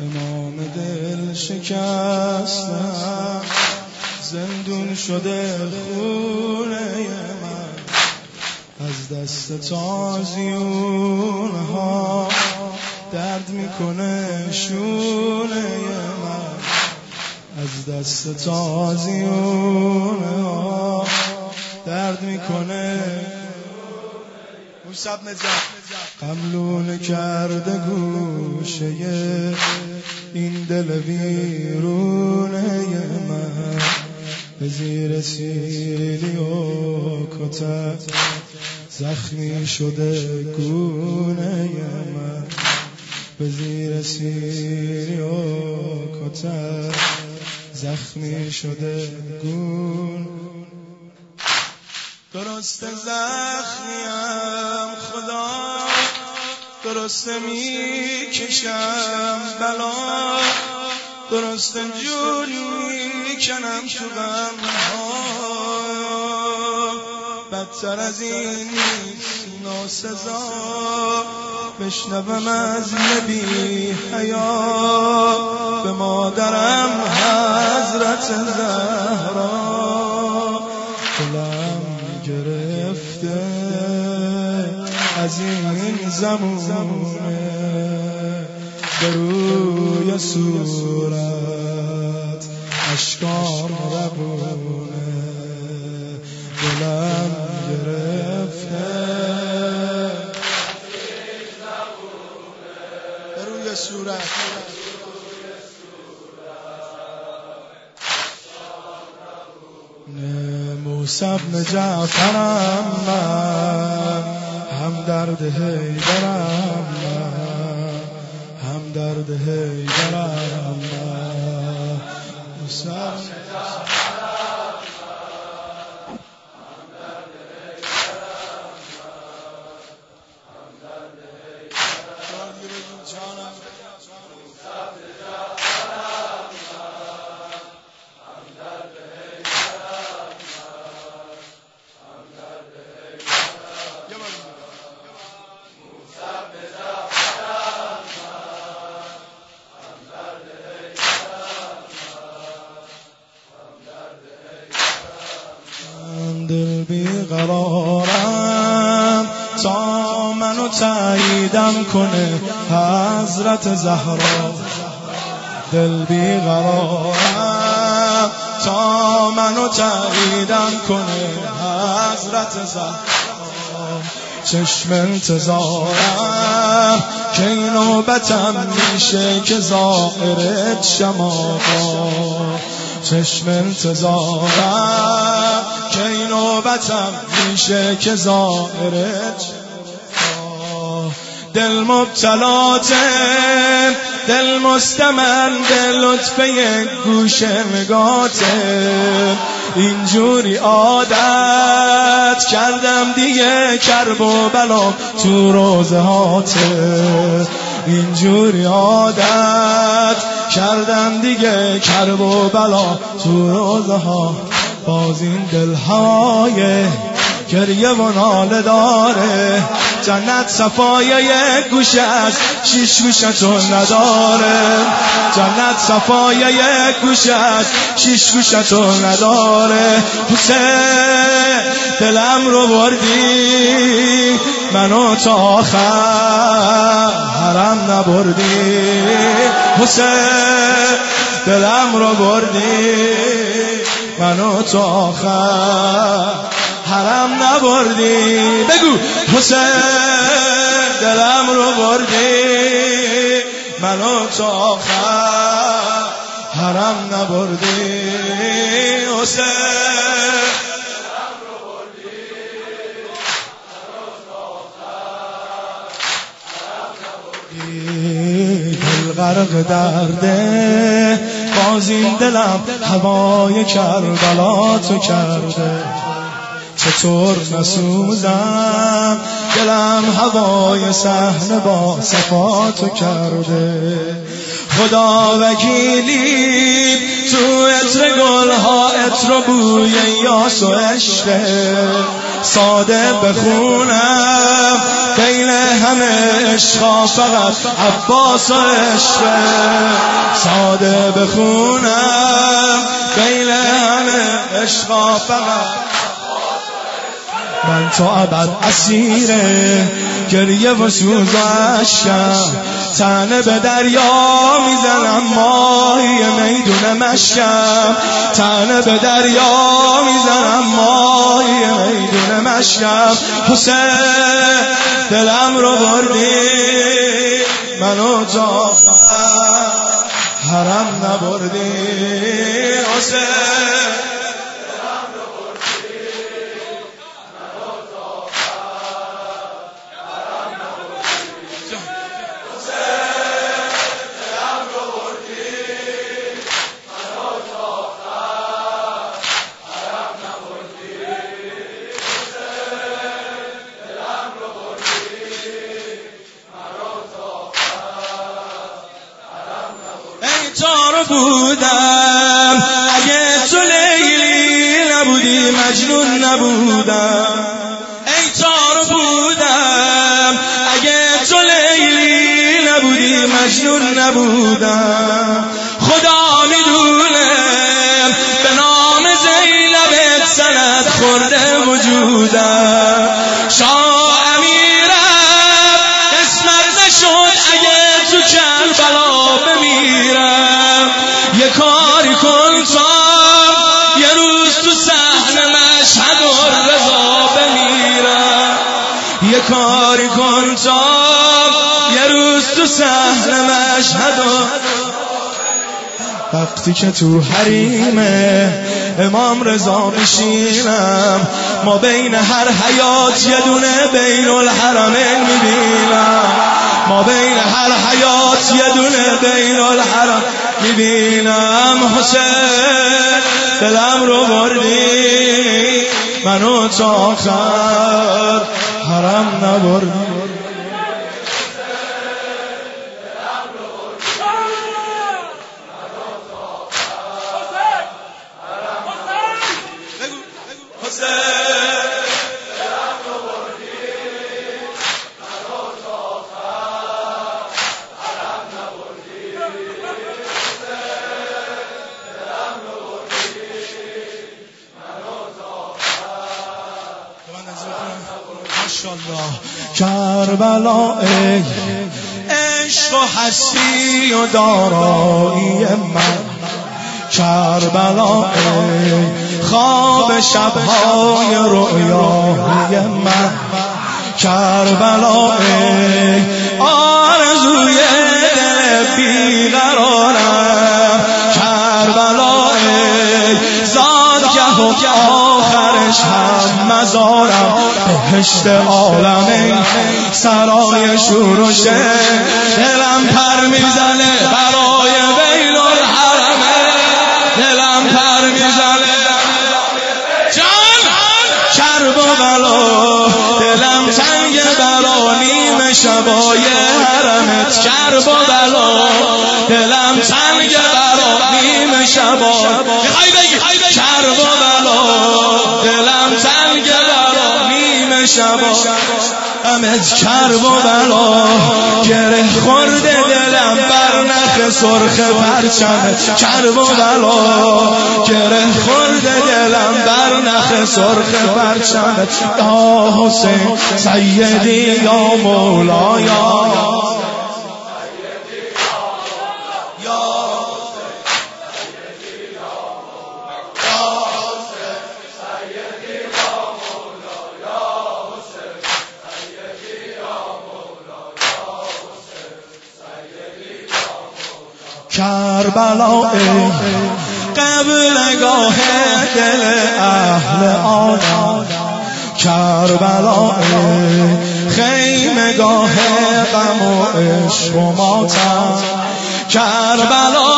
امام دل شکستم. زندون شده خونه من. از دست تازیون ها درد می‌کنه شونه من. از دست تازیون موسب قملون کرده گوشه این دل ویرونه من. به زیر سیلی و کتت زخمی شده گونه من. به زیر سیلی و کتت زخمی شده گون درست زخمیم خدا. درست می‌کشم بلا. درست جون می‌کنم تو غم بدتر از این نیست سزا بشنوم از نبی حیا. به مادرم حضرت زهرا. گرفته از این زمونه به روی صورت اشکام ربونه دلم گرفته. به روی صورت. بن جعفرم من. هم درد حیدرم من. هم درد حیدرم من. دل بیقرارم تا منو تاییدم کنه حضرت زهرا. دل بیقرارم. تا منو تاییدم کنه حضرت زهرا. چشم انتظارم. که نوبتم میشه که ظاهرت شما چشم انتظارم. نوبتم میشه که ظاهرت دل مبتلاته دل مستمن دل لطفه گوش نگاته اینجوری عادت کردم دیگه کرب و بلا تو روزه هاته اینجوری عادت کردم دیگه کرب و بلا تو روزه ها باز این دلهای گریه و ناله داره. جنت صفای یک گوشه از شیش گوشتون نداره. جنت صفای یک گوشه از شیش گوشتون نداره. حسین دلم رو بردی. منو تا آخر حرم نبردی. حسین دلم رو بردی. منو تا آخر حرم نبردی. بگو حسین دلم رو بردی. منو تا آخر حرم نبردی. حسین. غرق درده. باز این دلم هوای کربلا تو کرده. چطور نسوزم؟ دلم هوای صحنه با صفاتو کرده. خدا وکیلی تو اتر گل ها اتر بوی یاس و عشقه. ساده بخونم. بین همه عشقا فقط عباس و عشق ساده بخونم. بین همه عشقا فقط من تو ابد اسیره گریه و سوز و عشقم تنه به دریا می‌زنم ماهی میدون مشکم. تنه به دریا می‌زنم ماهی میدون مشکم. حسین دلم رو بردی منو تا حرم نبردی. حسین. مجنون نبودم. ای تار بودم. اگه تو لیلی نبودی مجنون نبودم. وقتی که تو حریمه امام رضا میشینم ما بین هر حیات یه دونه بین الحرمین می‌بینم. ما بین هر حیات یه دونه بین الحرم می‌بینم. حسین دلم رو بردی منو تا آخر حرم نبردی. کربلا ای عشق و حسی و دارایی من. کربلا ای خواب شبهای رویایی من. کربلا ای آرزوی دل بیقرارم کربلا ای زادگه و آخرش هم مزارم. بهشت عالمه سرای شورشه دلم پر می‌زنه برای بیل الحرمه دلم پر می‌زنه. جان کرب و دلم تنگ برا نیم شبای حرمت. کرب و بلا. امت کرب و بلا. گره خورده دلم بر نخ سرخ پرچمت کرب و بلا. گره خورده دلم بر نخ سرخ پرچمت یا حسین سیدی یا مولایا کربلا قبلگاه دل اهل آنان کربلا خیمگاه غم و عشق و ماتم. کربلا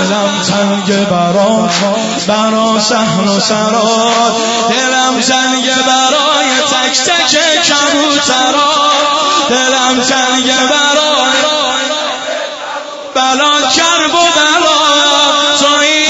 دلم تنگ برا برا سهن و سرات. دلم تنگ برای تک تک کبوترا دلم تنگ برای بلا کرب و بلا. توی افضل